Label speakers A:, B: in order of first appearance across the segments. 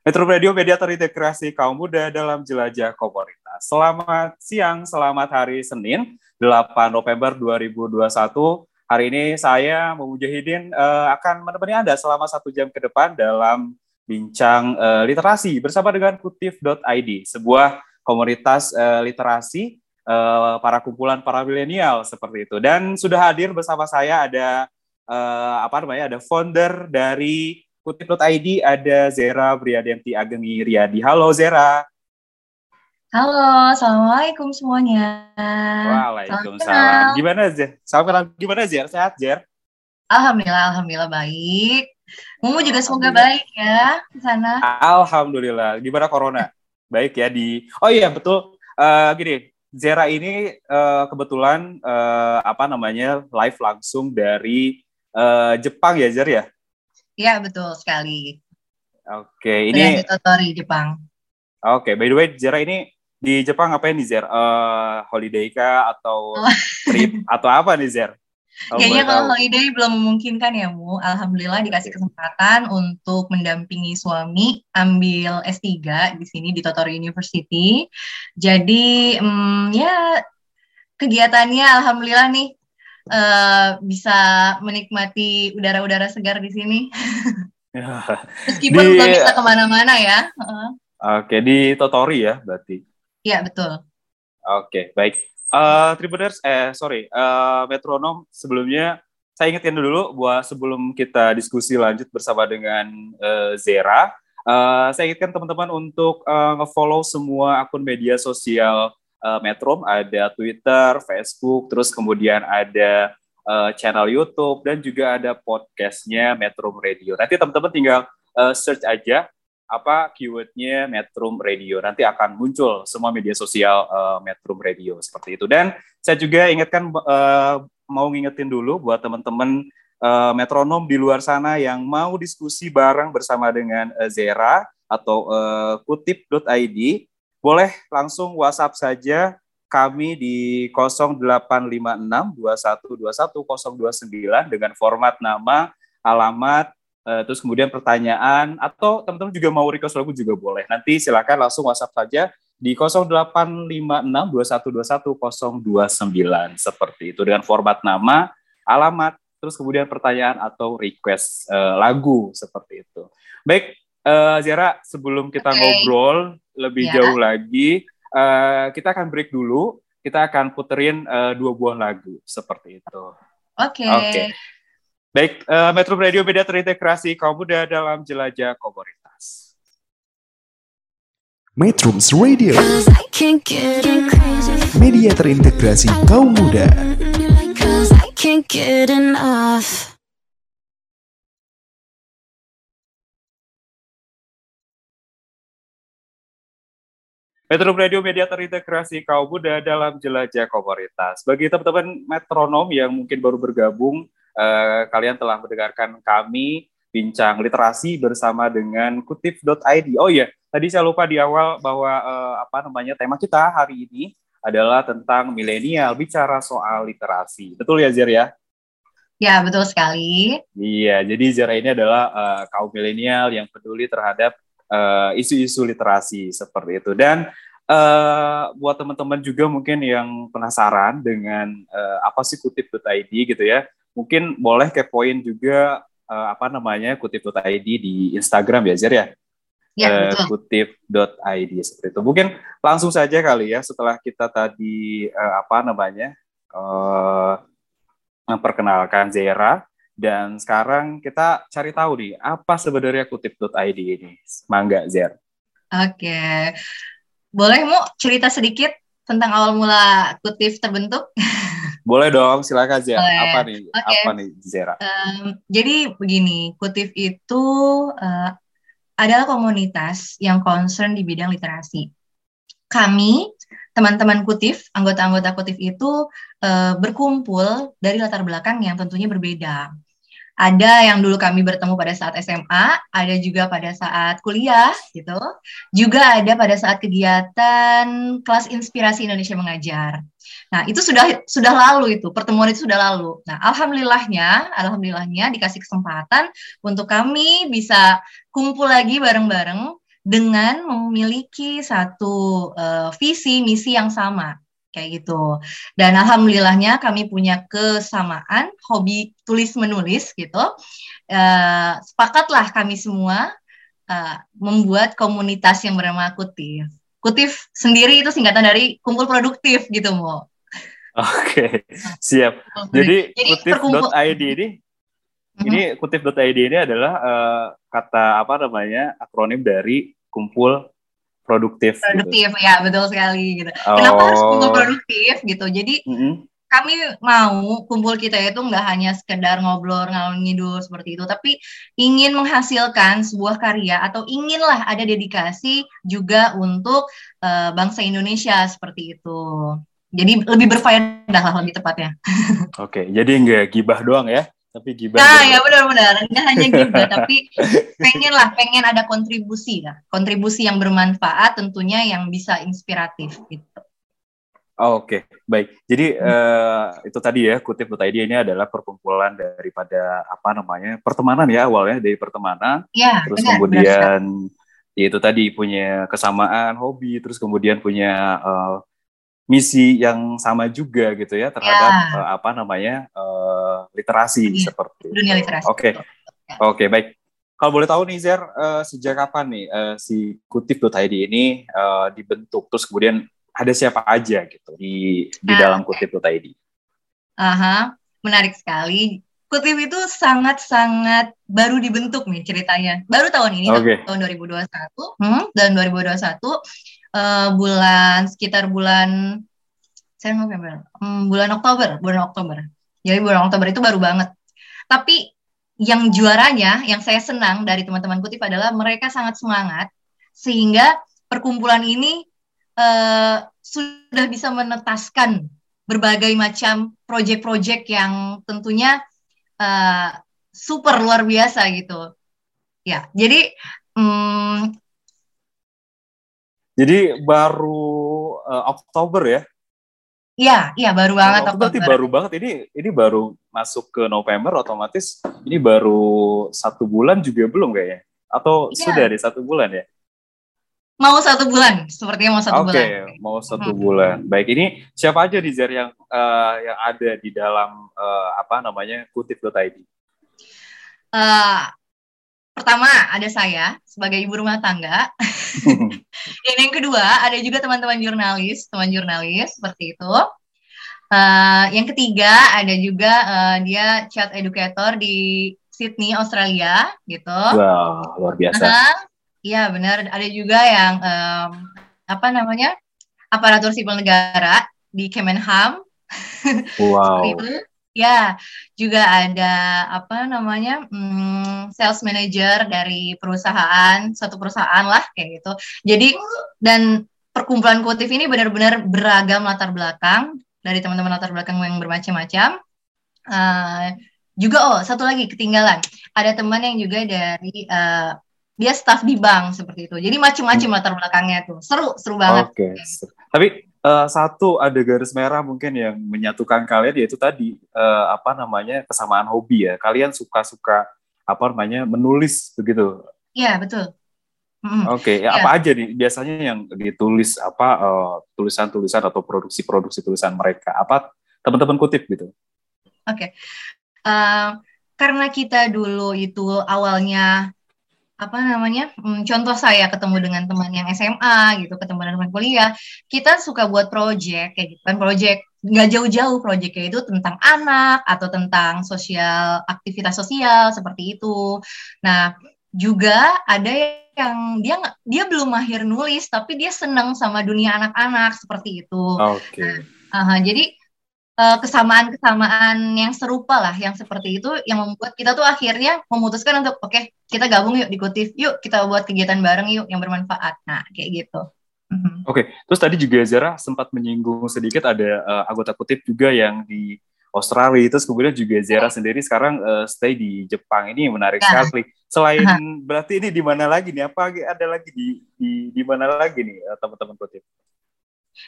A: Metro Radio Media Terintegrasi Kaum Muda dalam Jelajah Komunitas. Selamat siang, selamat hari Senin, 8 November 2021. Hari ini saya, Mujahidin, eh, akan menemani Anda selama satu jam ke depan dalam bincang eh, literasi bersama dengan kutif.id, sebuah komunitas eh, literasi eh, para kumpulan para milenial seperti itu. Dan sudah hadir bersama saya ada eh, apa namanya? Ada founder dari Kutip.id ada Zera Briadenti Ageng Riyadi. Halo Zera.
B: Halo, assalamualaikum semuanya.
A: Waalaikumsalam. Gimana Zer? Salam kenal. Gimana Zer? Sehat Zer?
B: Alhamdulillah, alhamdulillah baik. Mumu juga semoga baik ya di sana.
A: Alhamdulillah. Gimana corona? Baik ya di. Oh iya betul. Eh, gini, Zera ini eh, kebetulan eh, apa namanya live langsung dari eh, Jepang ya Zer ya.
B: Iya betul sekali.
A: Oke,
B: Ini
A: ini
B: Totori Jepang.
A: oke. By the way, Zera ini di Jepang ngapain nih Zer? Eh, holiday kah atau
B: Oh.
A: trip atau apa nih Zer?
B: Kayaknya kalau holiday belum memungkinkan ya Mu. Alhamdulillah dikasih kesempatan untuk mendampingi suami ambil S3 di sini di Totori University. Jadi mm, ya kegiatannya alhamdulillah nih eh, bisa menikmati udara-udara segar di sini. Meskipun
A: Di-
B: belum bisa ke mana-mana ya. Heeh.
A: Oke, di Totori ya berarti.
B: Iya betul.
A: Oke, baik. Eh Tribuners, eh sorry, eh metronom sebelumnya saya ingetin dulu buat sebelum kita diskusi lanjut bersama dengan eh, Zera, eh, saya ingatkan teman-teman untuk eh, nge-follow semua akun media sosial eh, Metrom, ada Twitter, Facebook, terus kemudian ada eh, channel YouTube dan juga ada podcastnya Metro Radio. Nanti teman-teman tinggal eh, search aja apa keywordnya Metro Radio. Nanti akan muncul semua media sosial eh, Metro Radio seperti itu. Dan saya juga ingatkan eh, mau ngingetin dulu buat teman-teman eh, metronom di luar sana yang mau diskusi bareng bersama dengan eh, Zera atau eh, kutip.id, boleh langsung WhatsApp saja kami di 085621210029 dengan format nama, alamat, eh, terus kemudian pertanyaan atau teman-teman juga mau request lagu juga boleh. Nanti silakan langsung WhatsApp saja di 085621210029 seperti itu dengan format nama, alamat, terus kemudian pertanyaan atau request eh, lagu seperti itu. Baik, eh, Zara, sebelum kita
B: Oke.
A: ngobrol lebih
B: Ya.
A: jauh lagi, eh, kita akan break dulu. Kita akan puterin eh, dua buah lagu seperti itu.
B: Oke.
A: Oke. Baik, eh, Metro Radio Media Terintegrasi Kaum Muda dalam Jelajah Komunitas.
C: Metrums Radio,
D: Cause I can't get crazy.
C: media terintegrasi kaum muda.
D: Cause I can't get enough.
A: Metro Radio Media Terintegrasi Kaum Muda dalam Jelajah Komunitas. Bagi teman-teman metronom yang mungkin baru bergabung, eh, kalian telah mendengarkan kami bincang literasi bersama dengan kutip.id. Oh iya, tadi saya lupa di awal bahwa eh, apa namanya tema kita hari ini adalah tentang milenial bicara soal literasi. Betul ya Zer ya?
B: Ya, betul sekali.
A: Iya, jadi Zara ini adalah eh, kaum milenial yang peduli terhadap eh, isu-isu literasi seperti itu. Dan eh, buat teman-teman juga mungkin yang penasaran dengan eh, apa sih kutip.id gitu ya, mungkin boleh kepoin juga eh, apa namanya kutip.id di Instagram ya Zer ya,
B: Ya, betul.
A: kutip.id seperti itu. Mungkin langsung saja kali ya setelah kita tadi eh, apa namanya eh, memperkenalkan Zera dan sekarang kita cari tahu nih apa sebenarnya kutip.id ini. Mangga Zer.
B: Oke. Boleh Mu cerita sedikit tentang awal mula Kutif terbentuk?
A: Boleh dong, silakan Zer.
B: Boleh.
A: Apa nih?
B: Oke.
A: Apa nih Zera?
B: Em, jadi begini, Kutif itu eh, adalah komunitas yang concern di bidang literasi. kami teman-teman kutif, anggota-anggota kutif itu uh, berkumpul dari latar belakang yang tentunya berbeda. Ada yang dulu kami bertemu pada saat SMA, ada juga pada saat kuliah gitu. Juga ada pada saat kegiatan kelas inspirasi Indonesia mengajar. Nah, itu sudah sudah lalu itu, pertemuan itu sudah lalu. Nah, alhamdulillahnya, alhamdulillahnya dikasih kesempatan untuk kami bisa kumpul lagi bareng-bareng dengan memiliki satu uh, visi misi yang sama kayak gitu. Dan alhamdulillahnya kami punya kesamaan hobi tulis menulis gitu. Uh, sepakatlah kami semua uh, membuat komunitas yang bernama Kutif. Kutif sendiri itu singkatan dari kumpul produktif gitu, Mo.
A: Oke, siap. Jadi, Jadi kutif.id ini mm-hmm. ini kutif.id ini adalah uh, kata apa namanya akronim dari kumpul produktif.
B: Produktif gitu. ya betul sekali gitu. Oh. Kenapa harus kumpul produktif gitu? Jadi mm -hmm. kami mau kumpul kita itu nggak hanya sekedar ngobrol ngalor ngidul seperti itu, tapi ingin menghasilkan sebuah karya atau inginlah ada dedikasi juga untuk uh, bangsa Indonesia seperti itu. Jadi lebih berfaedah lah lebih tepatnya.
A: Oke, jadi nggak gibah doang ya? Tapi gibah
B: nah ya benar-benar nggak hanya gibah tapi pengen lah pengen ada kontribusi lah kontribusi yang bermanfaat tentunya yang bisa inspiratif gitu
A: Oh, Oke, okay. baik. Jadi hmm. uh, itu tadi ya kutip.id ini adalah perkumpulan daripada apa namanya pertemanan ya awalnya dari pertemanan,
B: ya,
A: terus benar, kemudian benar. ya itu tadi punya kesamaan hobi, terus kemudian punya uh, misi yang sama juga gitu ya terhadap ya. uh, apa namanya uh, literasi dunia, seperti
B: dunia literasi.
A: Oke, okay. oke okay, baik. Kalau boleh tahu nih Zer, uh, sejak kapan nih uh, si kutip.id ini uh, dibentuk, terus kemudian ada siapa aja gitu di di nah, dalam kutip.id?
B: Aha, menarik sekali. Kutip itu sangat-sangat baru dibentuk nih ceritanya. Baru tahun ini, okay. tahun 2021, hmm, dan 2021 uh, bulan sekitar bulan saya November, um, bulan Oktober, bulan Oktober. Jadi bulan Oktober itu baru banget. Tapi yang juaranya, yang saya senang dari teman-teman kutip adalah mereka sangat semangat sehingga perkumpulan ini uh, sudah bisa menetaskan berbagai macam proyek-proyek yang tentunya uh, super luar biasa gitu. Ya, jadi um,
A: jadi baru uh, Oktober ya?
B: Iya, iya baru banget
A: oh, Oktober. Berarti baru banget ini ini baru masuk ke November otomatis ini baru satu bulan juga belum kayaknya? Atau ya. sudah di satu bulan ya?
B: Mau satu bulan, sepertinya mau satu okay, bulan.
A: Oke, mau satu hmm. bulan. Baik, ini siapa aja nih Zer yang uh, yang ada di dalam uh, apa namanya kutip.id?
B: Uh, pertama ada saya sebagai ibu rumah tangga. Dan yang kedua ada juga teman-teman jurnalis, teman jurnalis seperti itu. Uh, yang ketiga ada juga uh, dia chat educator di Sydney, Australia, gitu.
A: Wow, luar biasa.
B: Iya uh, benar. Ada juga yang um, apa namanya aparatur sipil negara di Kemenham.
A: Wow.
B: Ya, juga ada apa namanya hmm, sales manager dari perusahaan satu perusahaan lah kayak gitu. Jadi dan perkumpulan kutif ini benar-benar beragam latar belakang dari teman-teman latar belakang yang bermacam-macam. Uh, juga oh satu lagi ketinggalan ada teman yang juga dari uh, dia staff di bank seperti itu. Jadi macam-macam hmm. latar belakangnya tuh seru seru banget.
A: Oke. Okay. Tapi uh, satu ada garis merah mungkin yang menyatukan kalian yaitu tadi uh, apa namanya kesamaan hobi ya. Kalian suka-suka apa namanya menulis begitu.
B: Iya betul.
A: Mm. Oke, okay. ya. apa aja nih biasanya yang ditulis apa tulisan tulisan-tulisan atau produksi-produksi tulisan mereka apa teman-teman kutip gitu?
B: Oke, okay. uh, karena kita dulu itu awalnya apa namanya hmm, contoh saya ketemu dengan teman yang SMA gitu ketemu dengan teman kuliah kita suka buat project kayak gitu kan project nggak jauh-jauh projectnya itu tentang anak atau tentang sosial aktivitas sosial seperti itu nah juga ada yang dia dia belum mahir nulis tapi dia senang sama dunia anak-anak seperti itu
A: okay.
B: nah, uh, jadi kesamaan-kesamaan yang serupa lah, yang seperti itu, yang membuat kita tuh akhirnya memutuskan untuk oke okay, kita gabung yuk di Kutif, yuk kita buat kegiatan bareng yuk yang bermanfaat. Nah kayak gitu. Mhm.
A: Oke, terus tadi juga Zara sempat menyinggung sedikit ada eh, anggota kutip juga yang di Australia, terus kemudian juga Zara sendiri sekarang eh, stay di Jepang. Ini menarik
B: Ya.
A: sekali. Selain berarti ini di mana lagi nih? Apa ada lagi di di di mana lagi nih eh, teman-teman kutip?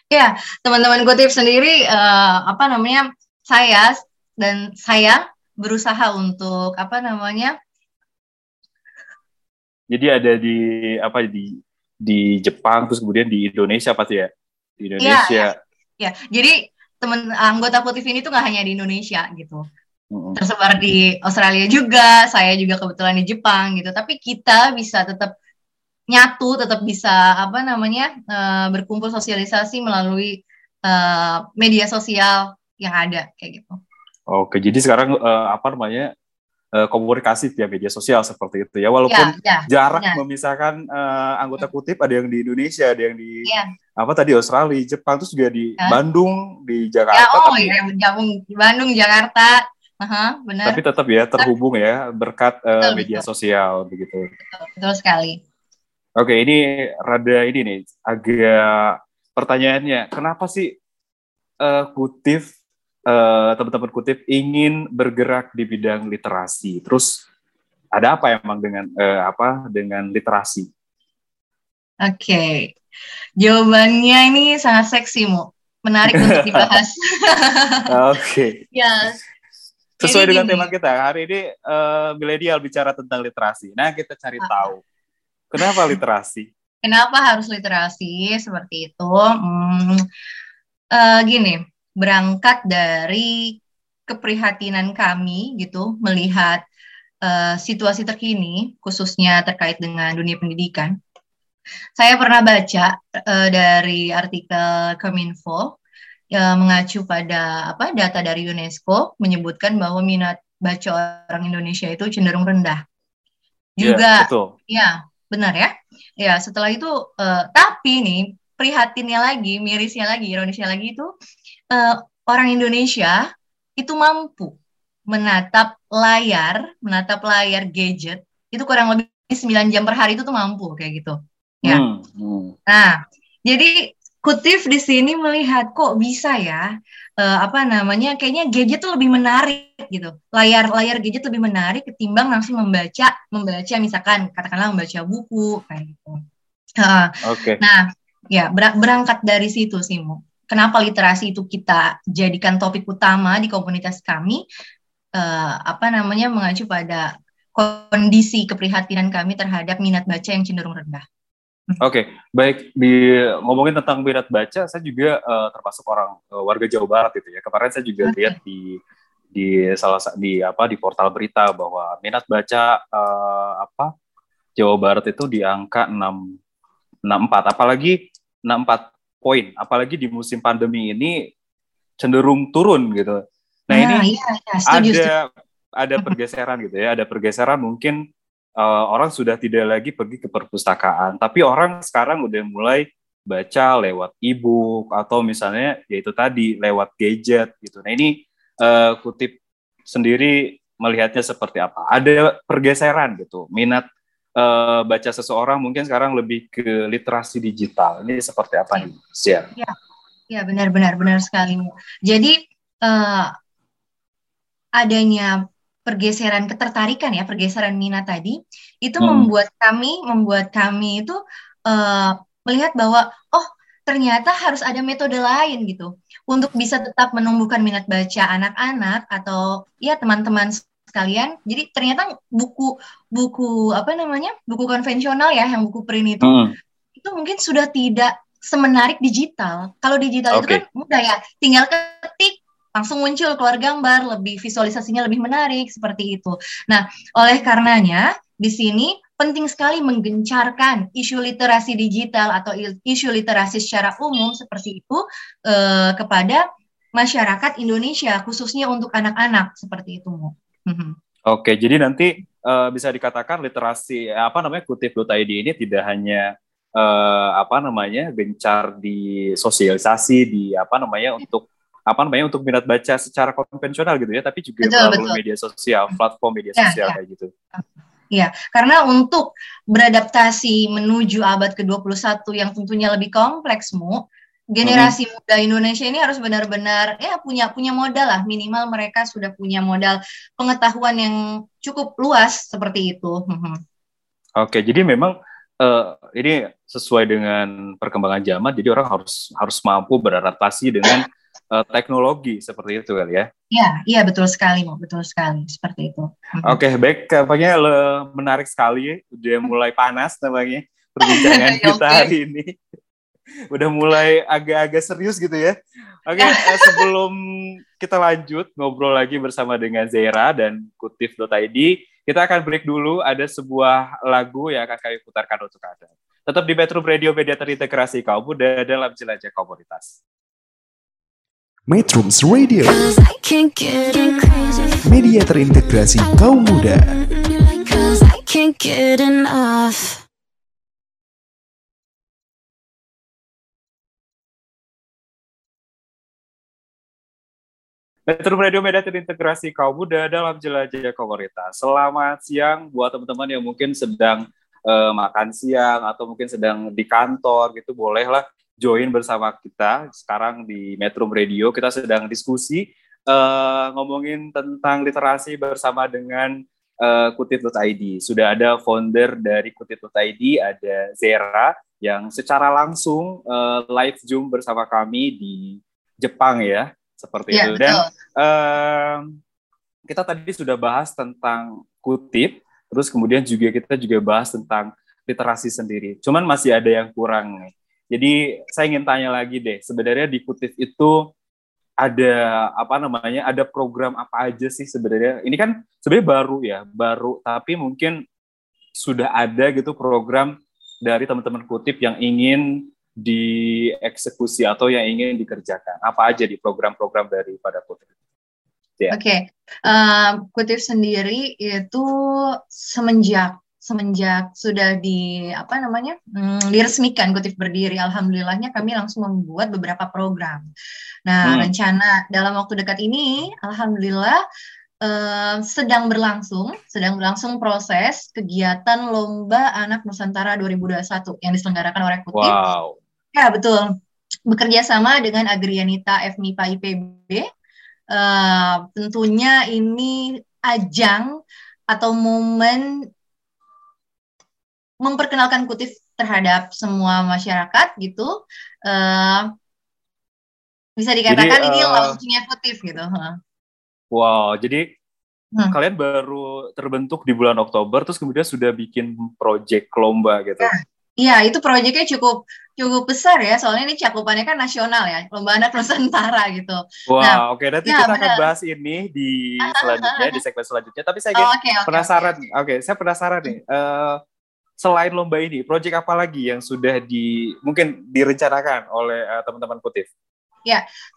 B: Ya, teman-teman kutip sendiri eh, apa namanya? Saya dan saya berusaha untuk apa namanya?
A: Jadi ada di apa di di Jepang terus kemudian di Indonesia pasti ya? Di Indonesia.
B: Ya, jadi teman anggota kutip ini tuh nggak hanya di Indonesia gitu. Tersebar di Australia juga, saya juga kebetulan di Jepang gitu. Tapi kita bisa tetap nyatu, tetap bisa apa namanya eh, berkumpul sosialisasi melalui eh, media sosial yang ada kayak gitu.
A: Oke, jadi sekarang eh, apa namanya eh, komunikasi via media sosial seperti itu ya, walaupun
B: Ya, ya,
A: jarak
B: benar.
A: memisahkan eh, anggota kutip ada yang di Indonesia, ada yang di
B: Iya.
A: apa tadi Australia, Jepang, terus juga di
B: Ya.
A: Bandung, di
B: ya
A: Jakarta,
B: oh
A: tapi,
B: ya di Bandung, Jakarta, Aha, benar,
A: tapi tetap ya terhubung ya berkat eh,
B: Betul,
A: media
B: betul.
A: sosial begitu.
B: betul sekali.
A: Oke, ini rada ini nih agak pertanyaannya, kenapa sih eh, kutip eh, teman-teman kutip ingin bergerak di bidang literasi? Terus ada apa emang dengan eh, apa dengan literasi?
B: Oke, jawabannya ini sangat seksi, Mu. Menarik untuk dibahas.
A: Oke,
B: ya,
A: sesuai
B: Jadi
A: dengan
B: gini.
A: tema kita hari ini eh, milenial bicara tentang literasi. Nah, kita cari
B: Ah.
A: tahu kenapa literasi?
B: Kenapa harus literasi seperti itu? Hmm, eh, gini, berangkat dari keprihatinan kami gitu melihat eh, situasi terkini, khususnya terkait dengan dunia pendidikan. Saya pernah baca eh, dari artikel Kominfo eh, mengacu pada apa data dari UNESCO menyebutkan bahwa minat baca orang Indonesia itu cenderung rendah.
A: Ya,
B: Juga
A: betul.
B: Ya, benar ya. Ya, setelah itu, eh, tapi nih, prihatinnya lagi, mirisnya lagi, ironisnya lagi itu, eh, orang Indonesia itu mampu menatap layar, menatap layar gadget, itu kurang lebih 9 jam per hari itu tuh mampu, kayak gitu. Ya.
A: Hmm, hmm.
B: Nah, jadi Kutif di sini melihat kok bisa ya, eh, apa namanya, kayaknya gadget tuh lebih menarik gitu. Layar layar gadget lebih menarik ketimbang langsung membaca, membaca misalkan katakanlah membaca buku kayak gitu. Heeh.
A: Oke.
B: Nah, ya ber- berangkat dari situ sih, Mu. Kenapa literasi itu kita jadikan topik utama di komunitas kami? eh, apa namanya mengacu pada kondisi keprihatinan kami terhadap minat baca yang cenderung rendah.
A: Oke, baik di ngomongin tentang minat baca, saya juga eh, termasuk orang eh, warga Jawa Barat itu ya. Kemarin saya juga
B: Oke.
A: lihat di di salah sa- di apa di portal berita bahwa minat baca eh, apa Jawa Barat itu di angka 6 64, apalagi 64 poin, apalagi di musim pandemi ini cenderung turun gitu. Nah, ini
B: iya, iya, setuju, setuju.
A: ada ada pergeseran gitu ya, ada pergeseran mungkin eh, orang sudah tidak lagi pergi ke perpustakaan, tapi orang sekarang udah mulai baca lewat e-book atau misalnya yaitu tadi lewat gadget gitu. Nah ini eh, kutip sendiri melihatnya seperti apa? Ada pergeseran gitu, minat eh, baca seseorang mungkin sekarang lebih ke literasi digital. Ini seperti apa nih, Sia?
B: Ya benar-benar benar sekali. Jadi eh, adanya pergeseran ketertarikan ya, pergeseran minat tadi itu
A: Hmm.
B: membuat kami membuat kami itu eh, melihat bahwa oh ternyata harus ada metode lain gitu untuk bisa tetap menumbuhkan minat baca anak-anak atau ya teman-teman sekalian. Jadi ternyata buku buku apa namanya buku konvensional ya yang buku print itu
A: Hmm,
B: itu mungkin sudah tidak semenarik digital. Kalau digital itu
A: Oke.
B: kan mudah ya, tinggal ketik langsung muncul keluar gambar, lebih visualisasinya lebih menarik seperti itu. Nah, oleh karenanya di sini penting sekali menggencarkan isu literasi digital atau isu literasi secara umum seperti itu eh, kepada masyarakat Indonesia khususnya untuk anak-anak seperti itu. Mhm.
A: Oke, jadi nanti eh, bisa dikatakan literasi apa namanya kutip.id ini tidak hanya eh, apa namanya gencar di sosialisasi di apa namanya untuk apa namanya untuk minat baca secara konvensional gitu ya, tapi juga
B: Betul,
A: melalui
B: betul.
A: media sosial, platform media
B: Ya,
A: sosial
B: ya.
A: kayak gitu.
B: Iya, karena untuk beradaptasi menuju abad ke-21 yang tentunya lebih kompleks, Mu, generasi
A: Hmm.
B: muda Indonesia ini harus benar-benar ya punya punya modal lah, minimal mereka sudah punya modal pengetahuan yang cukup luas seperti itu. Mhm.
A: Oke, jadi memang eh, ini sesuai dengan perkembangan zaman, jadi orang harus harus mampu beradaptasi dengan eh, teknologi seperti itu kali ya.
B: Iya, iya betul sekali, betul sekali seperti itu.
A: Oke, baik, kampanye le- menarik sekali, udah mulai panas namanya perbincangan
B: Ya,
A: kita hari ini. Udah mulai agak-agak serius gitu ya. Oke, eh, sebelum kita lanjut ngobrol lagi bersama dengan Zera dan Kutif.id, kita akan break dulu. Ada sebuah lagu yang akan kami putarkan untuk Anda. Tetap di Metro Radio Media Terintegrasi Kaum Muda dalam Jelajah Komunitas.
C: Metrums Radio,
D: Cause I can't get crazy.
C: media terintegrasi kaum muda.
D: Cause I can't get enough.
A: Metro Radio Media Terintegrasi Kaum Muda dalam Jelajah Komunitas. Selamat siang buat teman-teman yang mungkin sedang eh, makan siang atau mungkin sedang di kantor gitu, bolehlah join bersama kita sekarang di Metro Radio. Kita sedang diskusi eh, ngomongin tentang literasi bersama dengan eh, Kutit.id. Sudah ada founder dari Kutit.id, ada Zera yang secara langsung eh, live Zoom bersama kami di Jepang ya, seperti
B: Iya,
A: itu. Dan. Em, kita tadi sudah bahas tentang kutip, terus kemudian juga kita juga bahas tentang literasi sendiri. Cuman masih ada yang kurang nih. Jadi saya ingin tanya lagi deh, sebenarnya di kutip itu ada apa namanya? Ada program apa aja sih sebenarnya? Ini kan sebenarnya baru ya, baru tapi mungkin sudah ada gitu program dari teman-teman kutip yang ingin dieksekusi atau yang ingin dikerjakan. Apa aja di program-program daripada kutip? Ya.
B: Oke, eh, kutip sendiri itu semenjak semenjak sudah di apa namanya hmm, diresmikan kutip berdiri, alhamdulillahnya kami langsung membuat beberapa program. Nah,
A: Hmm.
B: rencana dalam waktu dekat ini, alhamdulillah eh, sedang berlangsung, sedang berlangsung proses kegiatan lomba anak Nusantara 2021 yang diselenggarakan oleh kutip.
A: Wow.
B: Ya, betul. Bekerja sama dengan Agrianita FMIPA IPB. Eh, tentunya ini ajang atau momen memperkenalkan kutip terhadap semua masyarakat gitu. Eh, bisa dikatakan
A: Jadi,
B: ini
A: eh,
B: launchingnya kutip gitu.
A: Wow, jadi
B: Hmm.
A: kalian baru terbentuk di bulan Oktober, terus kemudian sudah bikin project lomba gitu.
B: Iya, itu proyeknya cukup cukup besar ya, soalnya ini cakupannya kan nasional ya, lomba anak Nusantara gitu.
A: Wah,
B: Nah,
A: oke, nanti
B: ya,
A: kita akan
B: benar.
A: bahas ini di selanjutnya, di segmen selanjutnya. Tapi saya
B: Oh, Oke, oke.
A: penasaran, oke, saya penasaran nih. eh, selain lomba ini, project apa lagi yang sudah di mungkin direncanakan oleh eh, teman-teman kutip?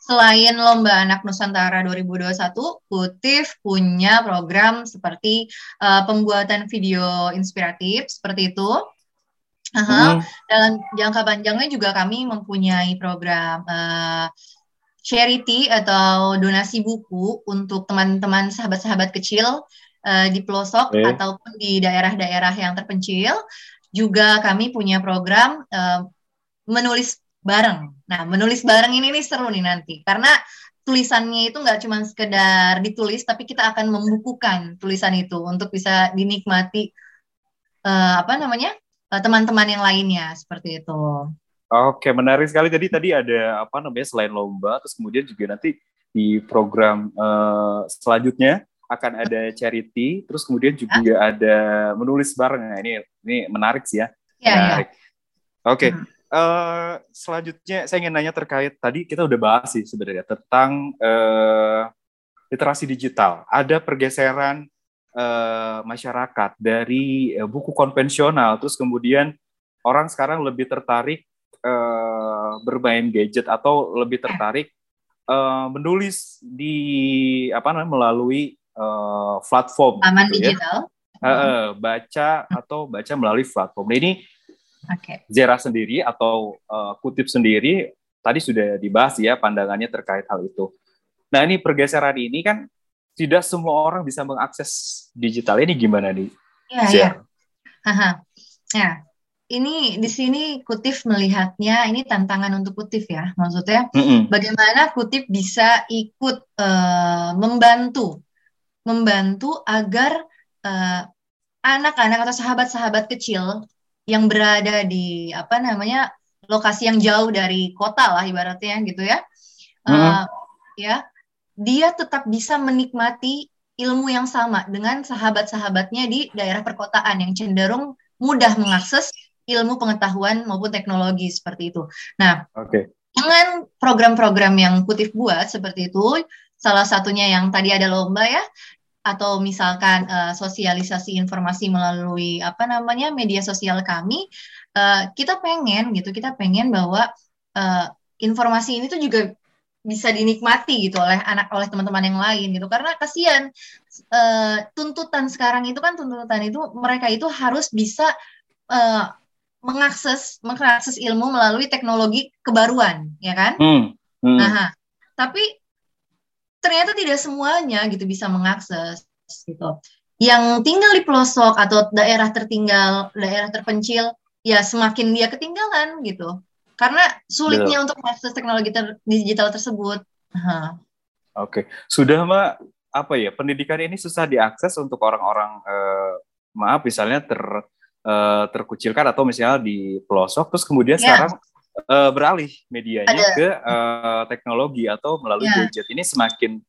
B: Selain Lomba Anak Nusantara 2021, Kutif punya program seperti eh, pembuatan video inspiratif seperti itu. Aha.
A: Hmm,
B: Dalam jangka panjangnya juga kami mempunyai program eh, charity atau donasi buku untuk teman-teman sahabat-sahabat kecil eh, di pelosok
A: Oke.
B: ataupun di daerah-daerah yang terpencil. Juga kami punya program eh, menulis bareng. Nah, menulis bareng ini nih seru nih nanti karena tulisannya itu nggak cuma sekedar ditulis, tapi kita akan membukukan tulisan itu untuk bisa dinikmati eh, apa namanya eh, teman-teman yang lainnya seperti itu.
A: Oke, menarik sekali. Jadi tadi ada apa namanya selain lomba, terus kemudian juga nanti di program eh, selanjutnya akan ada charity, terus kemudian juga ada menulis bareng. Nah, ini ini menarik sih ya.
B: Ya, ya.
A: menarik. Oke.
B: Hmm.
A: eh, selanjutnya saya ingin nanya terkait tadi kita udah bahas sih sebenarnya tentang eh, literasi digital. Ada pergeseran eh, masyarakat dari eh, buku konvensional, terus kemudian orang sekarang lebih tertarik eh, bermain gadget atau lebih tertarik eh, menulis di apa namanya melalui eh, platform
B: Aman
A: gitu ya.
B: digital.
A: Eh, eh, baca atau baca melalui platform. Nah, ini
B: Oke.
A: Zera sendiri atau eh, kutip sendiri tadi sudah dibahas ya pandangannya terkait hal itu. Nah ini pergeseran ini kan tidak semua orang bisa mengakses digital ini gimana nih
B: Iya. Haha. Ya, ini di sini Kutif melihatnya ini tantangan untuk Kutif ya. Maksudnya
A: Mm-mm.
B: bagaimana Kutif bisa ikut eh, membantu membantu agar eh, anak-anak atau sahabat-sahabat kecil yang berada di apa namanya lokasi yang jauh dari kota lah ibaratnya gitu ya. Eh,
A: Mhm.
B: ya, dia tetap bisa menikmati ilmu yang sama dengan sahabat-sahabatnya di daerah perkotaan yang cenderung mudah mengakses ilmu pengetahuan maupun teknologi seperti itu. Nah,
A: Oke.
B: dengan program-program yang Kutif buat seperti itu, salah satunya yang tadi ada lomba ya, atau misalkan eh, sosialisasi informasi melalui apa namanya media sosial kami, eh, kita pengen gitu, kita pengen bahwa eh, informasi ini tuh juga bisa dinikmati gitu oleh anak oleh teman-teman yang lain gitu karena kasihan eh, tuntutan sekarang itu kan tuntutan itu mereka itu harus bisa eh, mengakses mengakses ilmu melalui teknologi kebaruan ya kan
A: Hmm. Hmm.
B: Nah, tapi ternyata tidak semuanya gitu bisa mengakses gitu. Yang tinggal di pelosok atau daerah tertinggal, daerah terpencil, ya semakin dia ketinggalan gitu. Karena sulitnya untuk mengakses teknologi ter- digital tersebut. Aha.
A: Oke, sudah mbak apa ya pendidikan ini susah diakses untuk orang-orang eh, maaf misalnya ter eh, terkucilkan atau misalnya di pelosok terus kemudian
B: Ya.
A: sekarang eh, beralih medianya
B: Ada.
A: ke eh, teknologi atau melalui
B: Ya.
A: gadget ini semakin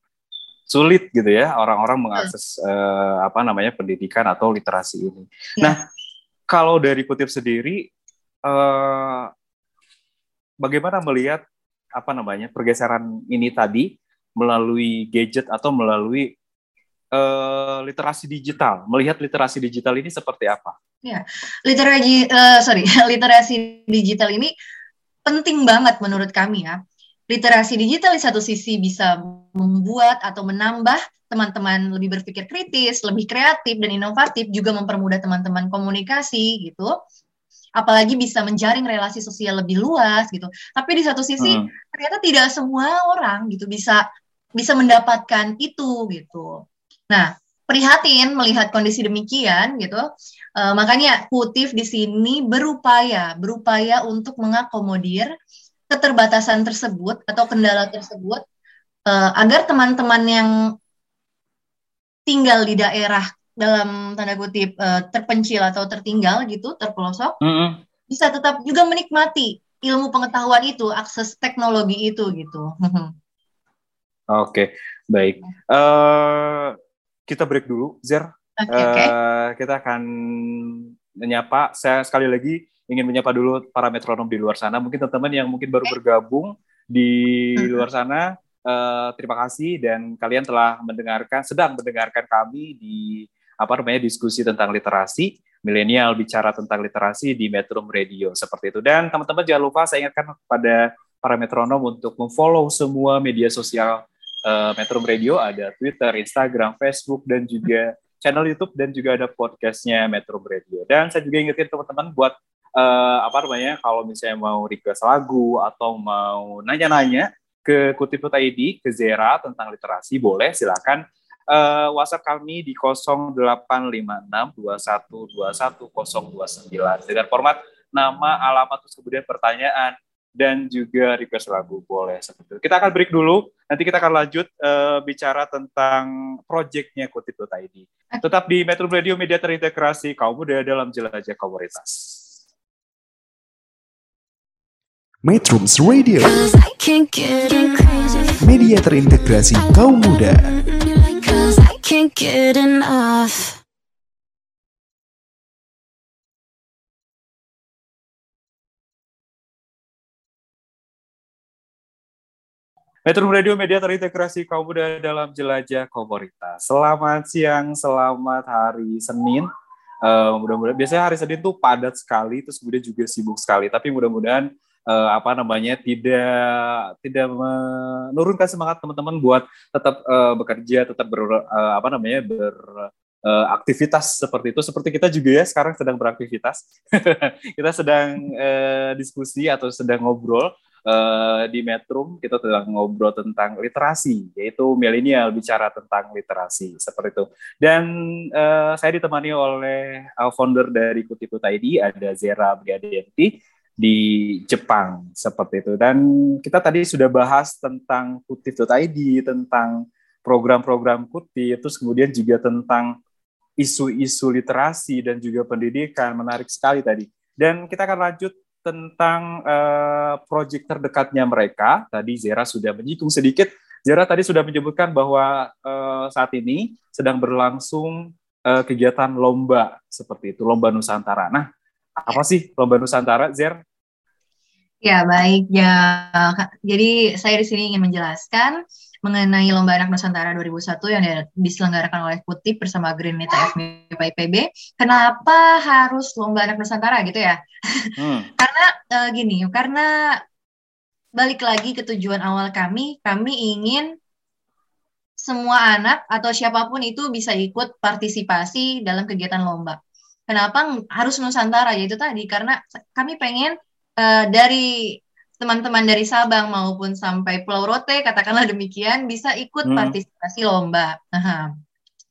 A: sulit gitu ya orang-orang mengakses eh, apa namanya pendidikan atau literasi ini.
B: Ya.
A: Nah kalau dari kutip sendiri eh, bagaimana melihat apa namanya pergeseran ini tadi melalui gadget atau melalui eh, literasi digital. Melihat literasi digital ini seperti apa?
B: Literasi eh, sorry, literasi digital ini penting banget menurut kami ya. Literasi digital di satu sisi bisa membuat atau menambah teman-teman lebih berpikir kritis, lebih kreatif dan inovatif, juga mempermudah teman-teman komunikasi gitu. Apalagi bisa menjaring relasi sosial lebih luas gitu. Tapi di satu sisi
A: Hmm.
B: ternyata tidak semua orang gitu bisa bisa mendapatkan itu gitu. Nah, prihatin melihat kondisi demikian gitu. Eh, makanya Kutif di sini berupaya berupaya untuk mengakomodir keterbatasan tersebut atau kendala tersebut eh, agar teman-teman yang tinggal di daerah dalam tanda kutip eh, terpencil atau tertinggal gitu, terpelosok
A: Mm-mm.
B: bisa tetap juga menikmati ilmu pengetahuan itu, akses teknologi itu gitu.
A: Oke, baik. Eh, kita break dulu, Zer.
B: Oke, oke.
A: Eh, kita akan menyapa. Saya sekali lagi ingin menyapa dulu para metronom di luar sana. Mungkin teman-teman yang mungkin baru bergabung di luar sana, eh, terima kasih dan kalian telah mendengarkan, sedang mendengarkan kami di apa namanya diskusi tentang literasi milenial bicara tentang literasi di Metro Radio seperti itu. Dan teman-teman jangan lupa saya ingatkan kepada para metronom untuk memfollow semua media sosial eh, Metro Radio ada Twitter, Instagram, Facebook dan juga channel YouTube dan juga ada podcastnya Metro Radio. Dan saya juga ingetin teman-teman buat eh, apa namanya kalau misalnya mau request lagu atau mau nanya-nanya ke Kutip.id ke Zera tentang literasi boleh silakan eh, WhatsApp kami di 085621210029 dengan format nama, alamat, terus kemudian pertanyaan dan juga request lagu boleh seperti itu. Kita akan break dulu, nanti kita akan lanjut eh, bicara tentang proyeknya Kutip.id. Tetap di Metro Radio Media Terintegrasi Kaum Muda dalam Jelajah Komunitas.
C: Metrums Radio,
D: Cause I can't get crazy.
C: media terintegrasi kaum muda.
A: Metro Radio Media Terintegrasi Kaum Muda dalam Jelajah Komunitas. Selamat siang, selamat hari Senin. Eh, mudah-mudahan biasanya hari Senin tuh padat sekali, terus kemudian juga sibuk sekali. Tapi mudah-mudahan eh, apa namanya tidak tidak menurunkan semangat teman-teman buat tetap eh, bekerja, tetap ber eh, apa namanya beraktivitas seperti itu. Seperti kita juga ya sekarang sedang beraktivitas. kita sedang eh, diskusi atau sedang ngobrol eh, di Metrum kita sedang ngobrol tentang literasi, yaitu milenial bicara tentang literasi seperti itu. Dan eh, saya ditemani oleh uh, founder dari Kutip.id ada Zera Briadianti di Jepang seperti itu. Dan kita tadi sudah bahas tentang Kutip.id, tentang program-program Kutip, terus kemudian juga tentang isu-isu literasi dan juga pendidikan menarik sekali tadi. Dan kita akan lanjut tentang uh, proyek terdekatnya mereka. Tadi Zera sudah menyinggung sedikit. Zera tadi sudah menyebutkan bahwa uh, saat ini sedang berlangsung uh, kegiatan lomba seperti itu, lomba Nusantara. Nah, apa sih lomba Nusantara, Zer?
B: Ya, baik. Ya, jadi saya di sini ingin menjelaskan mengenai Lomba Anak Nusantara 2001 yang diselenggarakan oleh Kutip bersama Green Mita FMIPA IPB. Kenapa harus Lomba Anak Nusantara gitu ya? Hmm. karena uh, gini, karena balik lagi ke tujuan awal kami, kami ingin semua anak atau siapa pun itu bisa ikut partisipasi dalam kegiatan lomba. Kenapa harus Nusantara? Yaitu tadi karena kami pengen uh, dari teman-teman dari Sabang maupun sampai Pulau Rote katakanlah demikian bisa ikut hmm. partisipasi lomba. Nah,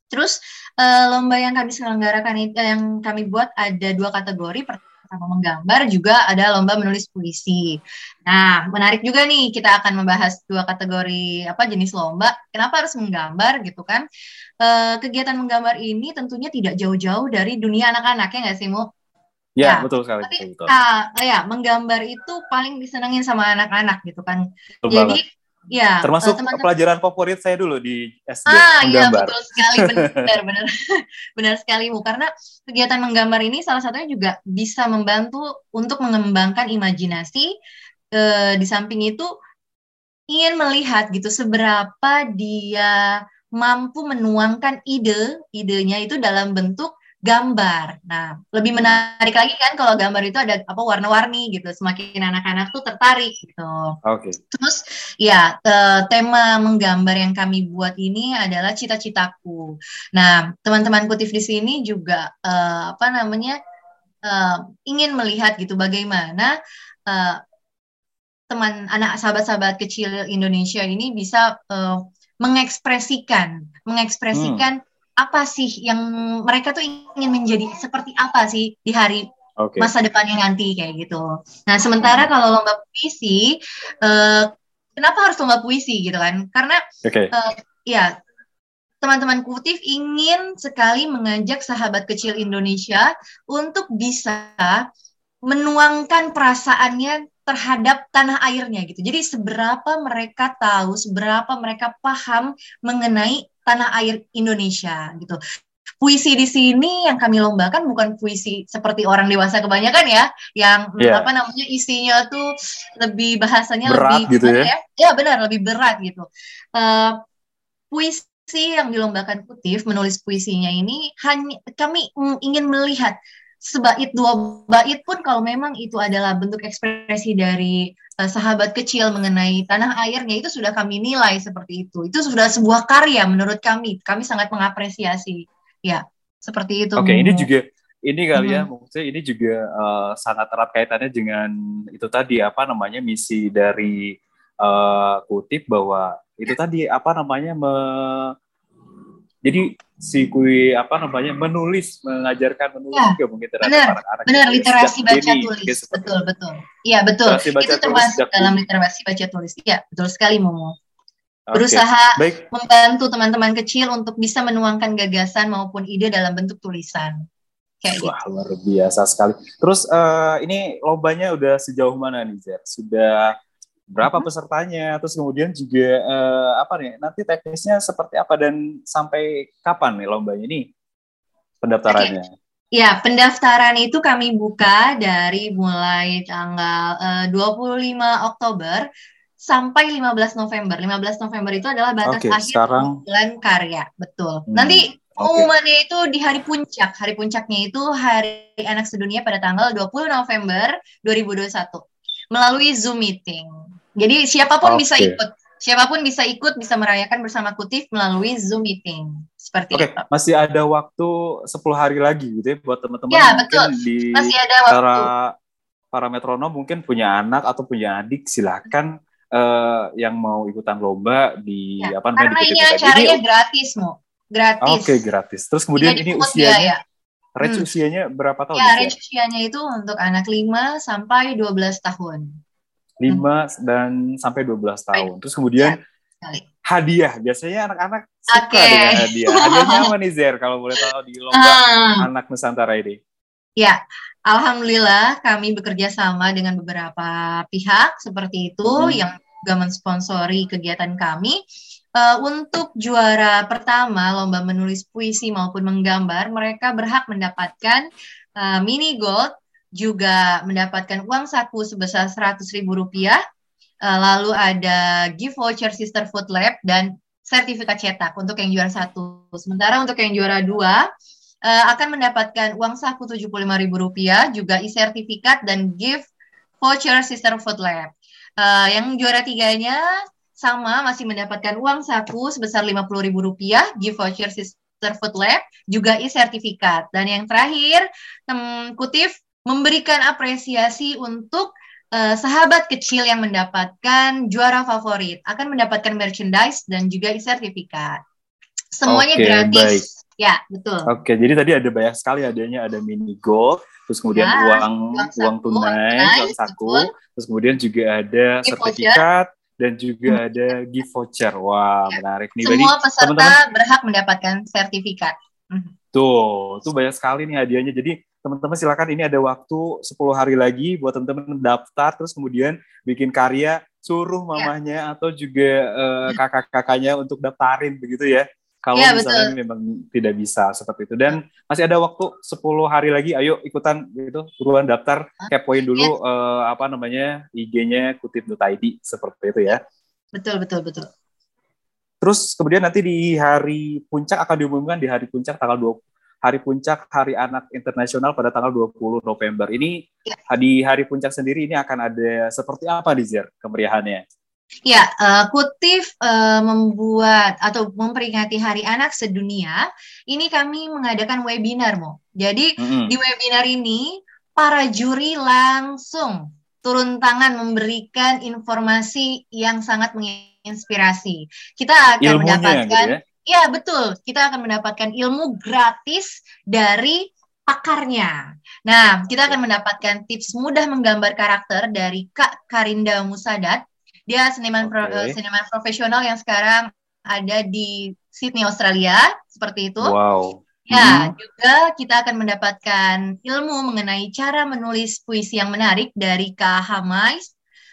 B: terus uh, lomba yang kami selenggarakan itu yang kami buat ada dua kategori pertama menggambar juga ada lomba menulis puisi. Nah, menarik juga nih kita akan membahas dua kategori apa jenis lomba. Kenapa harus menggambar gitu kan? Uh, kegiatan menggambar ini tentunya tidak jauh-jauh dari dunia anak-anak ya nggak sih, Mu?
A: Ya, ya betul sekali.
B: Tapi,
A: betul.
B: Uh, ya, menggambar itu paling disenengin sama anak-anak gitu kan. Betul Jadi, banget. Ya.
A: Termasuk teman -teman, pelajaran favorit saya dulu di SD,
B: ah, iya, menggambar. Iya, betul sekali, benar, benar, benar sekali, Bu. Karena kegiatan menggambar ini salah satunya juga bisa membantu untuk mengembangkan imajinasi. Uh, di samping itu, ingin melihat gitu seberapa dia mampu menuangkan ide, idenya itu dalam bentuk gambar. Nah, lebih menarik lagi kan kalau gambar itu ada apa warna-warni gitu. Semakin anak-anak tuh tertarik gitu.
A: Oke. Okay.
B: Terus ya tema menggambar yang kami buat ini adalah cita-citaku. Nah, teman-teman kutif di sini juga uh, apa namanya uh, ingin melihat gitu bagaimana uh, teman anak sahabat-sahabat kecil Indonesia ini bisa uh, mengekspresikan mengekspresikan hmm apa sih yang mereka tuh ingin menjadi seperti apa sih di hari okay. masa depannya nanti kayak gitu. Nah sementara hmm. kalau lomba puisi, uh, kenapa harus lomba puisi gitu kan? Karena okay. uh, eh, ya teman-teman kutif ingin sekali mengajak sahabat kecil Indonesia untuk bisa menuangkan perasaannya terhadap tanah airnya gitu. Jadi seberapa mereka tahu, seberapa mereka paham mengenai tanah air Indonesia gitu. Puisi di sini yang kami lombakan bukan puisi seperti orang dewasa kebanyakan ya, yang yeah. apa namanya isinya tuh lebih bahasanya
A: berat
B: lebih
A: gitu ya. ya.
B: Ya benar, lebih berat gitu. Uh, puisi yang dilombakan Kutif menulis puisinya ini hanya kami ingin melihat sebait dua bait pun kalau memang itu adalah bentuk ekspresi dari uh, sahabat kecil mengenai tanah airnya itu sudah kami nilai seperti itu. Itu sudah sebuah karya menurut kami. Kami sangat mengapresiasi. Ya, seperti itu.
A: Oke, okay, ini juga ini kali ya, hmm. maksudnya ini juga uh, sangat erat kaitannya dengan itu tadi apa namanya misi dari uh, kutip bahwa itu tadi apa namanya me, jadi si kui apa namanya menulis mengajarkan menulis ya, juga mungkin terhadap
B: anak-anak benar literasi baca dini, tulis. betul betul. Iya betul. Itu termasuk dalam literasi baca tulis. Iya betul sekali Momo. Berusaha okay. membantu teman-teman kecil untuk bisa menuangkan gagasan maupun ide dalam bentuk tulisan.
A: Kayak Wah, gitu. luar biasa sekali. Terus uh, ini lombanya udah sejauh mana nih Zer? Sudah berapa pesertanya, terus kemudian juga uh, apa nih nanti teknisnya seperti apa dan sampai kapan nih lombanya ini pendaftarannya? Okay.
B: Ya, pendaftaran itu kami buka dari mulai tanggal uh, 25 Oktober sampai 15 November. 15 November itu adalah batas okay, akhir
A: sekarang...
B: bulan karya, betul. Hmm, Nanti pengumumannya okay. itu di hari puncak. Hari puncaknya itu Hari Anak Sedunia pada tanggal 20 November 2021 melalui Zoom meeting. Jadi siapa pun okay. bisa ikut. Siapa pun bisa ikut, bisa merayakan bersama Kutif melalui Zoom meeting. Seperti
A: okay. itu. Masih ada waktu 10 hari lagi gitu ya buat teman-teman.
B: Ya, betul.
A: Di
B: Masih ada waktu.
A: para metronom mungkin punya anak atau punya adik silakan eh, yang mau ikutan lomba di
B: Ya,
A: apa namanya
B: Karena
A: di
B: ini acaranya
A: Ini-
B: gratis, Mo. Gratis.
A: Oke gratis. Terus kemudian
B: Tidak
A: ini usianya,
B: biaya.
A: range
B: Hmm.
A: usianya berapa tahun?
B: Ya,
A: Zer?
B: range usianya itu untuk anak 5 sampai 12 tahun.
A: 5 dan sampai 12 tahun. Terus kemudian hadiah. Biasanya anak-anak suka
B: Oke.
A: dengan hadiah. Hadiahnya apa nih Zer kalau boleh tahu di lomba
B: Ah,
A: anak Nusantara ini?
B: ya, alhamdulillah kami bekerja sama dengan beberapa pihak seperti itu
A: Hmm.
B: yang juga mensponsori kegiatan kami. Eh, untuk juara pertama lomba menulis puisi maupun menggambar, mereka berhak mendapatkan eh, mini gold, juga mendapatkan uang saku sebesar 100.000 ribu rupiah, Eh, lalu ada gift voucher Sister Food Lab dan sertifikat cetak untuk yang juara satu. Sementara untuk yang juara dua eh, akan mendapatkan uang saku 75.000 rupiah, juga e-sertifikat dan gift voucher Sister Food Lab. Eh, yang juara tiganya sama masih mendapatkan uang saku sebesar 50.000 rupiah, gift voucher Sister Food Lab, juga e-sertifikat. Dan yang terakhir, tem, Kutif memberikan apresiasi untuk eh, sahabat kecil yang mendapatkan juara favorit akan mendapatkan merchandise dan juga e-sertifikat. Semuanya
A: Oke,
B: gratis.
A: baik.
B: Ya, betul.
A: Oke, jadi tadi ada banyak sekali adanya ada mini gold, terus kemudian
B: Ya,
A: uang
B: uang saku,
A: uang tunai, uang saku,
B: betul.
A: terus kemudian juga ada
B: Gift
A: sertifikat dan juga ada gift voucher. Wah,
B: Ya.
A: menarik nih. Jadi
B: Semua peserta
A: teman-teman-
B: berhak mendapatkan sertifikat. Mhm.
A: tuh, tuh banyak sekali nih hadiahnya. Jadi teman-teman silakan ini ada waktu 10 hari lagi buat teman-teman daftar terus kemudian bikin karya suruh
B: Ya.
A: mamahnya atau juga eh, kakak-kakaknya untuk daftarin begitu ya. Kalau
B: Ya,
A: misalnya memang tidak bisa seperti itu dan masih ada waktu 10 hari lagi ayo ikutan gitu buruan daftar kepoin dulu eh, apa namanya IG-nya kutip.id seperti itu ya.
B: Betul, betul, betul.
A: Terus kemudian nanti di hari puncak akan diumumkan di hari puncak tanggal 20 hari puncak Hari Anak Internasional pada tanggal 20 November. Ini
B: Ya.
A: di hari puncak sendiri ini akan ada seperti apa nih Zer kemeriahannya?
B: Ya, eh, Kutif eh, membuat atau memperingati Hari Anak Sedunia. Ini kami mengadakan webinar, Mo. Jadi
A: Mm-mm.
B: di webinar ini para juri langsung turun tangan memberikan informasi yang sangat menginspirasi. Kita akan
A: Ilmunya
B: mendapatkan
A: gitu ya.
B: Ya, betul. Kita akan mendapatkan ilmu gratis dari pakarnya. Nah, kita akan mendapatkan tips mudah menggambar karakter dari Kak Karinda Musadat. Dia seniman pro-
A: Oke.
B: eh, seniman profesional yang sekarang ada di Sydney, Australia, seperti itu.
A: Wow.
B: Ya,
A: Mhm.
B: juga kita akan mendapatkan ilmu mengenai cara menulis puisi yang menarik dari Kak Hamai.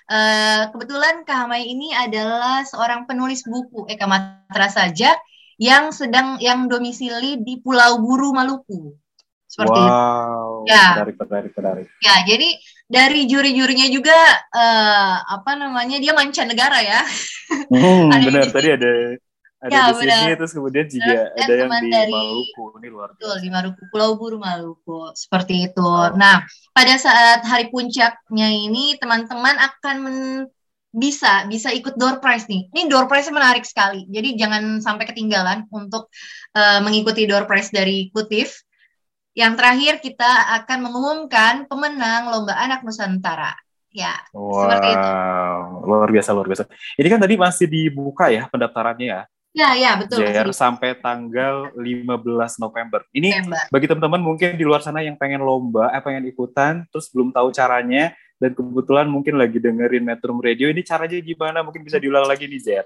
B: Eh, kebetulan Kak Hamai ini adalah seorang penulis buku Eka Matra saja yang sedang yang domisili di Pulau Buru Maluku. Seperti itu.
A: Wow.
B: Ya.
A: Menarik, menarik, menarik.
B: Ya, jadi dari juri-jurinya juga eh, apa namanya dia mancanegara ya.
A: Hmm,
B: Ada
A: benar
B: di
A: tadi ada ada
B: Ya,
A: di sini
B: benar.
A: terus kemudian juga
B: Dan
A: ada yang di
B: dari-
A: Maluku. Ini luar
B: Betul,
A: biasa.
B: di Maluku, Pulau Buru Maluku, seperti itu.
A: Oh.
B: Nah, pada saat hari puncaknya ini, teman-teman akan men- bisa bisa ikut door prize nih. Ini door prize menarik sekali. Jadi jangan sampai ketinggalan untuk eh, mengikuti door prize dari Kutif. Yang terakhir kita akan mengumumkan pemenang lomba anak Nusantara. Ya, seperti itu.
A: Wow, luar biasa, luar biasa. Ini kan tadi masih dibuka ya pendaftarannya ya,
B: Ya, ya, betul.
A: JR sampai tanggal 15 November. Ini
B: November.
A: bagi teman-teman mungkin di luar sana yang pengen lomba, eh pengen ikutan, terus belum tahu caranya, dan kebetulan mungkin lagi dengerin Metro Radio, ini caranya gimana? Mungkin bisa diulang lagi nih, Zer.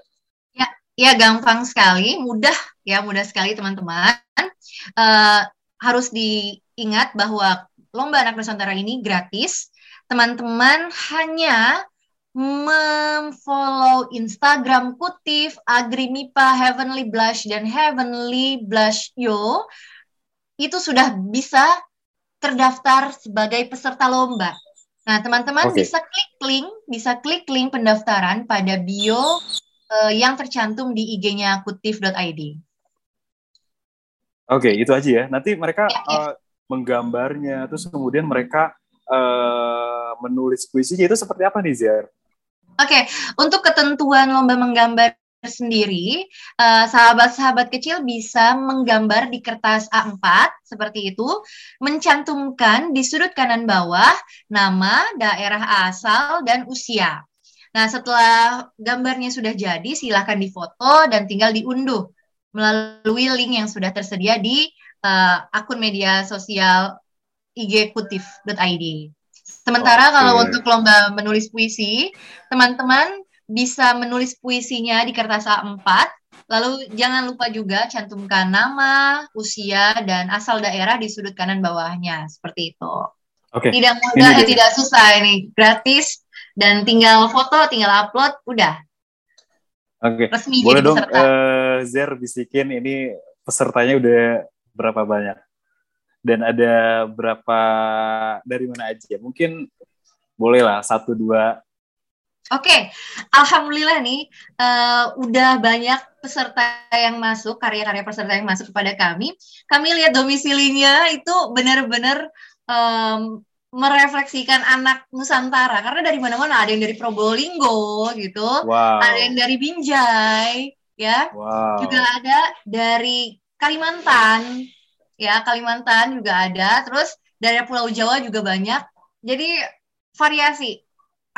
B: Ya, gampang sekali, mudah ya, mudah sekali teman-teman. Eh, harus diingat bahwa lomba anak Nusantara ini gratis. Teman-teman hanya memfollow Instagram Kutif, Agrimipa, Heavenly Blush, dan Heavenly Blush Yo. Itu sudah bisa terdaftar sebagai peserta lomba. Nah, teman-teman
A: Oke.
B: bisa klik link, bisa klik link pendaftaran pada bio eh, yang tercantum di IG-nya kutif.id.
A: Oke, itu aja ya. Nanti mereka
B: Ya, ya.
A: eh, menggambarnya, terus kemudian mereka eh, menulis puisinya itu seperti apa nih, Zer?
B: Oke, untuk ketentuan lomba menggambar sendiri, eh, sahabat-sahabat kecil bisa menggambar di kertas A4 seperti itu, mencantumkan di sudut kanan bawah nama, daerah asal, dan usia. Nah, setelah gambarnya sudah jadi, silakan difoto dan tinggal diunduh melalui link yang sudah tersedia di uh, akun media sosial igkutif.id. Sementara
A: Oke.
B: kalau untuk lomba menulis puisi, teman-teman bisa menulis puisinya di kertas A4. Lalu jangan lupa juga cantumkan nama, usia, dan asal daerah di sudut kanan bawahnya. Seperti itu.
A: Oke.
B: Tidak mudah,
A: Ini
B: eh, tidak susah ini. Gratis dan tinggal foto, tinggal upload, udah
A: Oke.
B: resmi
A: Boleh
B: jadi
A: dong eh, Zer bisikin ini pesertanya udah berapa banyak? Dan ada berapa dari mana aja? Mungkin boleh lah satu dua.
B: Oke, alhamdulillah nih eh, udah banyak peserta yang masuk, karya-karya peserta yang masuk kepada kami. Kami lihat domisilinya itu benar-benar em, merefleksikan anak Nusantara karena dari mana-mana ada yang dari Probolinggo gitu,
A: Wow.
B: ada yang dari Binjai, ya,
A: Wow.
B: juga ada dari Kalimantan, ya Kalimantan juga ada, terus dari Pulau Jawa juga banyak. Jadi variasi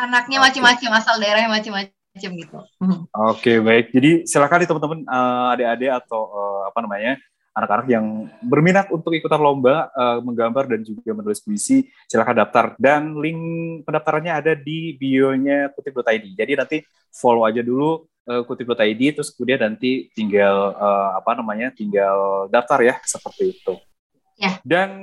B: anaknya macam-macam, asal daerahnya macam-macam gitu. Mhm.
A: Oke, baik. Jadi silakan nih teman-teman eh, adik-adik atau eh, apa namanya? anak-anak yang berminat untuk ikutan lomba eh, menggambar dan juga menulis puisi, silakan daftar dan link pendaftarannya ada di bio-nya kutip.id. Jadi nanti follow aja dulu eh, kutip.id terus kemudian nanti tinggal eh, apa namanya? tinggal daftar ya seperti itu.
B: Ya.
A: Dan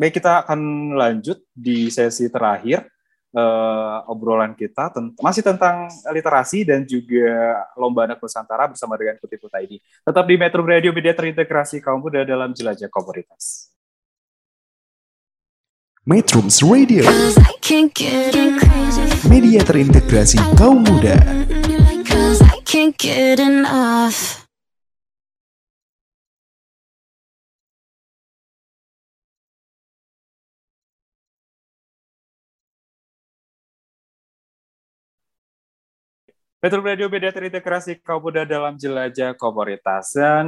A: baik kita akan lanjut di sesi terakhir eh, obrolan kita tent- masih tentang literasi dan juga lomba anak Nusantara bersama dengan Kutip ID. Tetap di Metro Radio Media Terintegrasi Kaum Muda dalam Jelajah Komunitas.
C: Metrums Radio,
D: Cause I can't get crazy.
C: media terintegrasi kaum muda.
A: Metro Radio Media Terintegrasi Kaum Muda dalam Jelajah Komunitas. Dan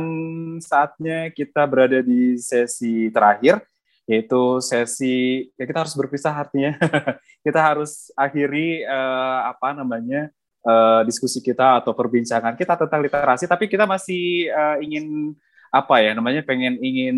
A: saatnya kita berada di sesi terakhir, yaitu sesi, ya kita harus berpisah artinya. kita harus akhiri eh, apa namanya eh, diskusi kita atau perbincangan kita tentang literasi, tapi kita masih eh, ingin apa ya namanya pengen ingin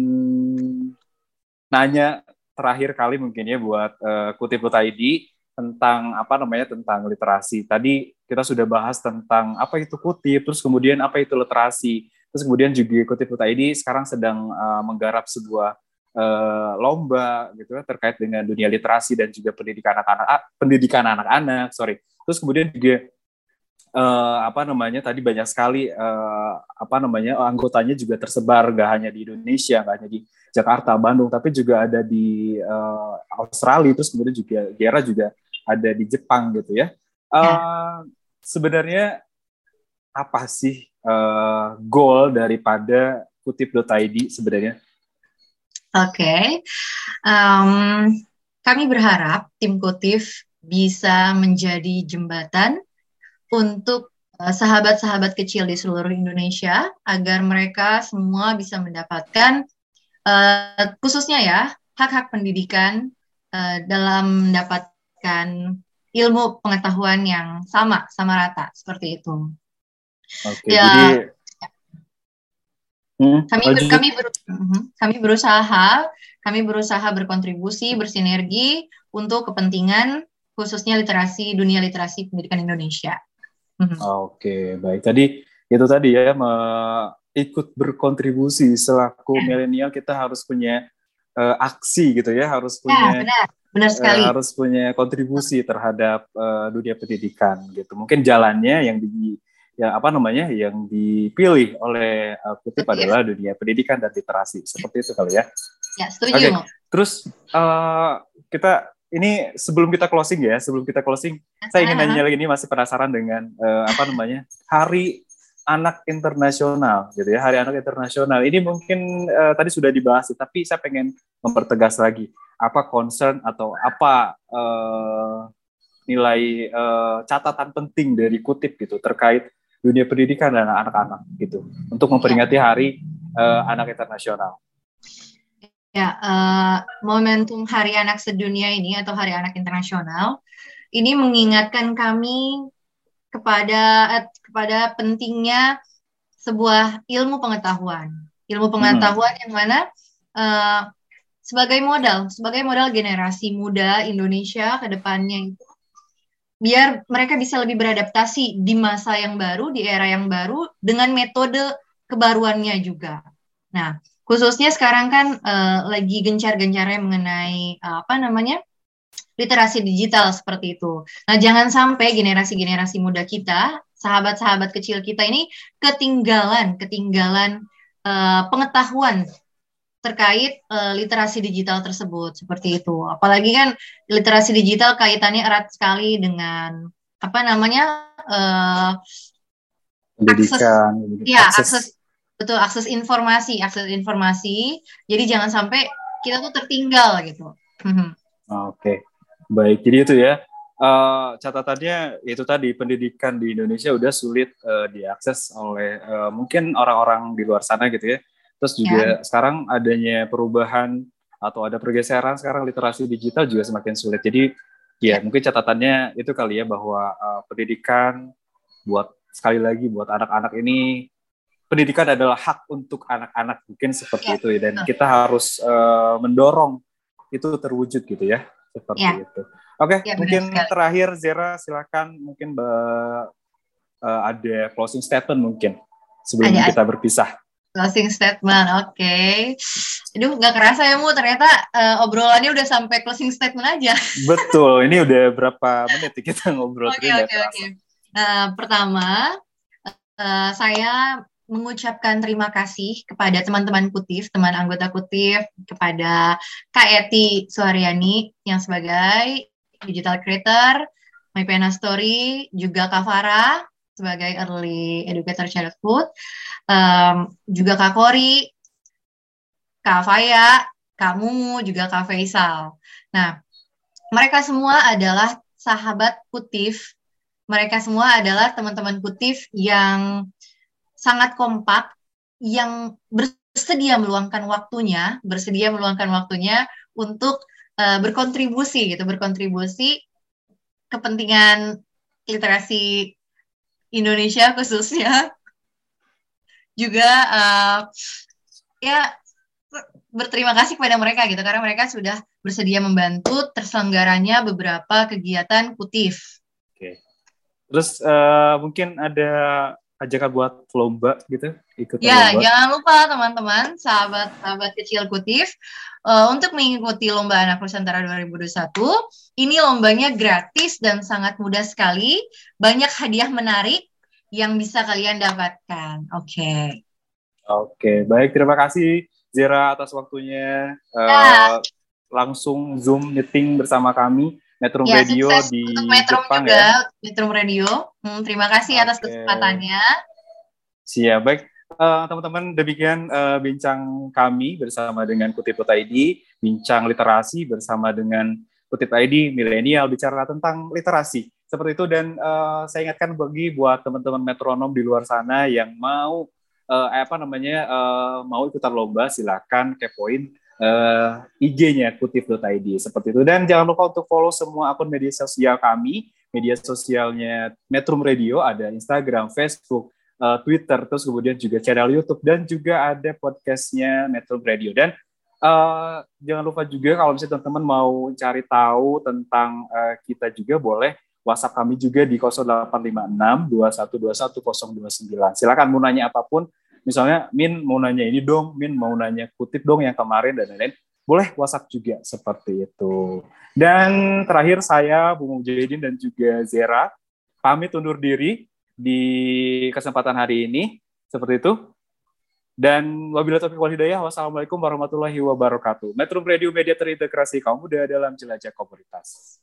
A: nanya terakhir kali mungkin ya buat eh, kutip.id tentang apa namanya tentang literasi. Tadi kita sudah bahas tentang apa itu kutip, terus kemudian apa itu literasi, terus kemudian juga kutip.id sekarang sedang uh, menggarap sebuah uh, lomba gitu ya terkait dengan dunia literasi dan juga pendidikan anak-anak, ah, pendidikan anak-anak, sorry. Terus kemudian juga uh, apa namanya tadi banyak sekali uh, apa namanya anggotanya juga tersebar gak hanya di Indonesia, gak hanya di Jakarta, Bandung, tapi juga ada di uh, Australia, terus kemudian juga Gera juga ada di Jepang gitu ya. Uh, Sebenarnya apa sih uh, goal daripada kutip.id sebenarnya?
B: Oke, Em, kami berharap tim Kutif bisa menjadi jembatan untuk eh, sahabat-sahabat kecil di seluruh Indonesia agar mereka semua bisa mendapatkan eh, khususnya ya hak-hak pendidikan eh, dalam mendapatkan ilmu pengetahuan yang sama sama rata seperti itu.
A: Oke,
B: Ya.
A: jadi Hmm,
B: Kami
A: lanjut.
B: kami ber- Mhm. kami berusaha kami berusaha berkontribusi bersinergi untuk kepentingan khususnya literasi dunia literasi pendidikan Indonesia. Mhm.
A: Oke, baik. Tadi itu tadi ya me- ikut berkontribusi selaku milenial kita harus punya eh, aksi gitu ya, harus
B: Ya,
A: punya
B: benar, benar
A: eh,
B: sekali.
A: harus punya kontribusi terhadap eh, dunia pendidikan gitu. Mungkin jalannya yang di yang apa namanya yang dipilih oleh eh, kutip adalah dunia pendidikan dan literasi seperti itu kali ya.
B: Ya, setuju.
A: Oke.
B: Mo.
A: Terus eh, kita ini sebelum kita closing ya, sebelum kita closing, saya ingin nanya lagi ini masih penasaran dengan eh, apa namanya Hari Anak Internasional gitu ya, Hari Anak Internasional. Ini mungkin eh, tadi sudah dibahas, tapi saya pengen mempertegas lagi apa concern atau apa eh, nilai eh, catatan penting dari kutip gitu terkait dunia pendidikan dan anak-anak gitu untuk memperingati Hari uh, Anak Internasional.
B: Ya, uh, momentum Hari Anak Sedunia ini atau Hari Anak Internasional ini mengingatkan kami kepada eh, kepada pentingnya sebuah ilmu pengetahuan, ilmu pengetahuan hmm. yang mana uh, sebagai modal, sebagai modal generasi muda Indonesia ke depannya itu biar mereka bisa lebih beradaptasi di masa yang baru, di era yang baru dengan metode kebaruannya juga. Nah, khususnya sekarang kan uh, lagi gencar-gencarnya mengenai uh, apa namanya? literasi digital seperti itu. Nah, jangan sampai generasi-generasi muda kita, sahabat-sahabat kecil kita ini ketinggalan, ketinggalan uh, pengetahuan terkait uh, literasi digital tersebut seperti itu. Apalagi kan literasi digital kaitannya erat sekali dengan apa namanya uh, akses, ya akses. akses betul akses informasi, akses informasi. Jadi jangan sampai kita tuh tertinggal gitu.
A: Oke. Okay. Baik, jadi itu ya. Uh, catatannya itu tadi pendidikan di Indonesia udah sulit uh, diakses oleh uh, mungkin orang-orang di luar sana gitu ya. Terus juga ya. sekarang adanya perubahan atau ada pergeseran sekarang literasi digital juga semakin sulit. Jadi ya, ya. mungkin catatannya itu kali ya bahwa uh, pendidikan buat sekali lagi buat anak-anak ini pendidikan adalah hak untuk anak-anak mungkin seperti ya. itu ya dan kita harus uh, mendorong itu terwujud gitu ya seperti ya. itu. Oke, okay, ya, mungkin sekali. terakhir Zera silakan mungkin uh, ada closing statement mungkin sebelum ada, kita berpisah.
B: Closing statement, oke. Okay. Aduh, nggak kerasa ya Mu, ternyata uh, obrolannya udah sampai closing statement aja.
A: Betul, ini udah berapa menit kita ngobrol.
B: Oke, oke, oke. Nah, pertama, uh, saya mengucapkan terima kasih kepada teman-teman Kutif, teman anggota Kutif, kepada Kak Eti Suharyani yang sebagai digital creator, My Pena Story, juga Kak Farah sebagai early educator childhood, um, juga Kak Kori, Kak Faya, Kak Mumu, juga Kak Faisal. Nah, mereka semua adalah sahabat Kutif. Mereka semua adalah teman-teman Kutif yang sangat kompak yang bersedia meluangkan waktunya, bersedia meluangkan waktunya untuk uh, berkontribusi gitu, berkontribusi kepentingan literasi Indonesia khususnya juga uh, ya berterima kasih kepada mereka gitu karena mereka sudah bersedia membantu terselenggaranya beberapa kegiatan kutif.
A: Oke. Terus uh, mungkin ada ajakan buat lomba gitu ikut
B: ya lomba. jangan lupa teman-teman sahabat sahabat kecil kutif uh, untuk mengikuti lomba anak nusantara 2021 ini lombanya gratis dan sangat mudah sekali banyak hadiah menarik yang bisa kalian dapatkan oke okay.
A: oke okay, baik terima kasih Zera atas waktunya uh, ya. langsung zoom meeting bersama kami Metro ya, Radio di
B: Metro Jepang juga, ya. Metro Radio. Hmm, terima kasih okay. atas kesempatannya.
A: Siap, baik. Uh, teman-teman, demikian uh, bincang kami bersama dengan Kutip.id, bincang literasi bersama dengan Kutip ID milenial bicara tentang literasi. Seperti itu dan uh, saya ingatkan bagi buat teman-teman metronom di luar sana yang mau uh, apa namanya uh, mau ikutan lomba silakan kepoin uh, IG-nya kutip.id seperti itu. Dan jangan lupa untuk follow semua akun media sosial kami, media sosialnya Metro Radio, ada Instagram, Facebook, uh, Twitter, terus kemudian juga channel YouTube dan juga ada podcastnya Metro Radio. Dan uh, jangan lupa juga kalau misalnya teman-teman mau cari tahu tentang uh, kita juga boleh WhatsApp kami juga di 0856 2121 029. Silakan mau nanya apa pun misalnya Min mau nanya ini dong, Min mau nanya kutip dong yang kemarin dan lain-lain, boleh WhatsApp juga seperti itu. Dan terakhir saya Bu Mujahidin dan juga Zera pamit undur diri di kesempatan hari ini seperti itu. Dan wabillahi taufiq wal hidayah. Wassalamualaikum warahmatullahi wabarakatuh. Metro Radio Media terintegrasi kaum muda dalam jelajah komunitas.